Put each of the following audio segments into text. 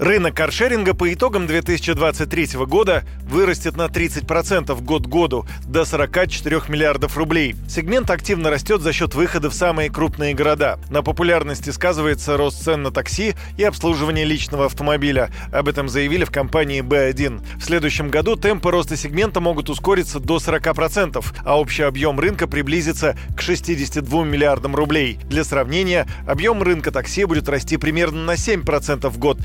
Рынок каршеринга по итогам 2023 года вырастет на 30% год году до 44 миллиардов рублей. Сегмент активно растет за счет выхода в самые крупные города. На популярности сказывается рост цен на такси и обслуживание личного автомобиля. Об этом заявили в компании B1. В следующем году темпы роста сегмента могут ускориться до 40%, а общий объем рынка приблизится к 62 миллиардам рублей. Для сравнения, объем рынка такси будет расти примерно на 7% в год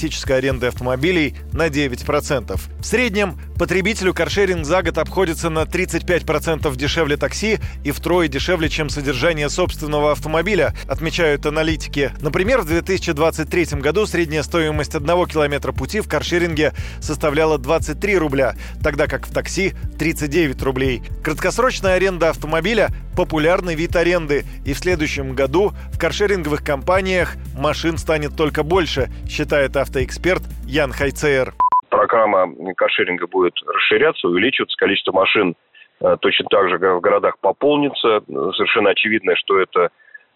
классической аренды автомобилей на 9%. В среднем потребителю каршеринг за год обходится на 35% дешевле такси и втрое дешевле, чем содержание собственного автомобиля, отмечают аналитики. Например, в 2023 году средняя стоимость одного километра пути в каршеринге составляла 23 рубля, тогда как в такси 39 рублей. Краткосрочная аренда автомобиля – популярный вид аренды, и в следующем году в каршеринговых компаниях машин станет только больше, считает автоэксперт Ян Хайцер. Программа каршеринга будет расширяться, увеличиваться, количество машин э, точно так же в городах пополнится. Совершенно очевидно, что это, э,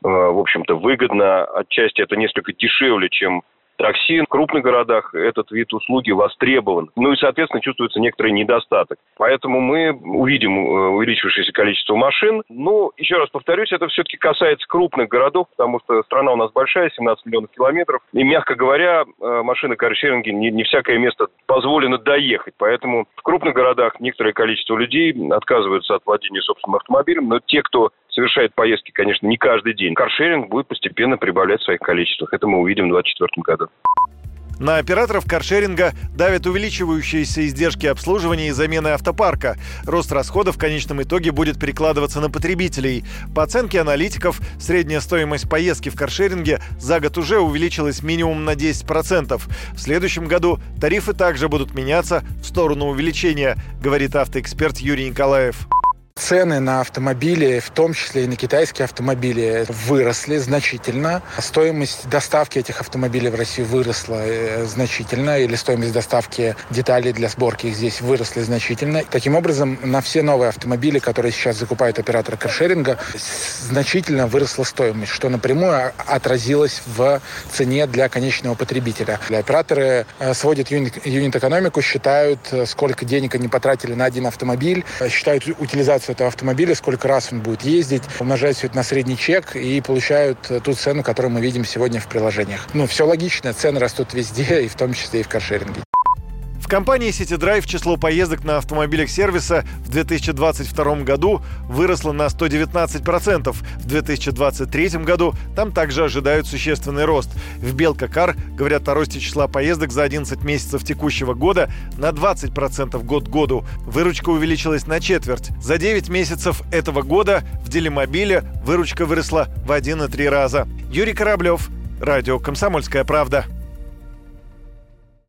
в общем-то, выгодно. Отчасти это несколько дешевле, чем такси в крупных городах этот вид услуги востребован. Ну и, соответственно, чувствуется некоторый недостаток. Поэтому мы увидим э, увеличившееся количество машин. Но, еще раз повторюсь, это все-таки касается крупных городов, потому что страна у нас большая, 17 миллионов километров. И, мягко говоря, э, машины каршеринги не, не всякое место позволено доехать. Поэтому в крупных городах некоторое количество людей отказываются от владения собственным автомобилем. Но те, кто совершает поездки, конечно, не каждый день, каршеринг будет постепенно прибавлять в своих количествах. Это мы увидим в 2024 году. На операторов каршеринга давят увеличивающиеся издержки обслуживания и замены автопарка. Рост расходов в конечном итоге будет перекладываться на потребителей. По оценке аналитиков, средняя стоимость поездки в каршеринге за год уже увеличилась минимум на 10%. В следующем году тарифы также будут меняться в сторону увеличения, говорит автоэксперт Юрий Николаев. Цены на автомобили, в том числе и на китайские автомобили, выросли значительно. Стоимость доставки этих автомобилей в Россию выросла э, значительно, или стоимость доставки деталей для сборки их здесь выросла значительно. Таким образом, на все новые автомобили, которые сейчас закупают операторы каршеринга, значительно выросла стоимость, что напрямую отразилось в цене для конечного потребителя. Для операторы э, сводят юнит-экономику, считают, э, сколько денег они потратили на один автомобиль, считают утилизацию этого автомобиля, сколько раз он будет ездить, умножают все это на средний чек и получают э, ту цену, которую мы видим сегодня в приложениях. Ну, все логично, цены растут везде, и в том числе и в каршеринге. Компании City Drive число поездок на автомобилях сервиса в 2022 году выросло на 119%. В 2023 году там также ожидают существенный рост. В Белка Кар говорят о росте числа поездок за 11 месяцев текущего года на 20% год году. Выручка увеличилась на четверть. За 9 месяцев этого года в Делимобиле выручка выросла в 1,3 раза. Юрий Кораблев, Радио «Комсомольская правда».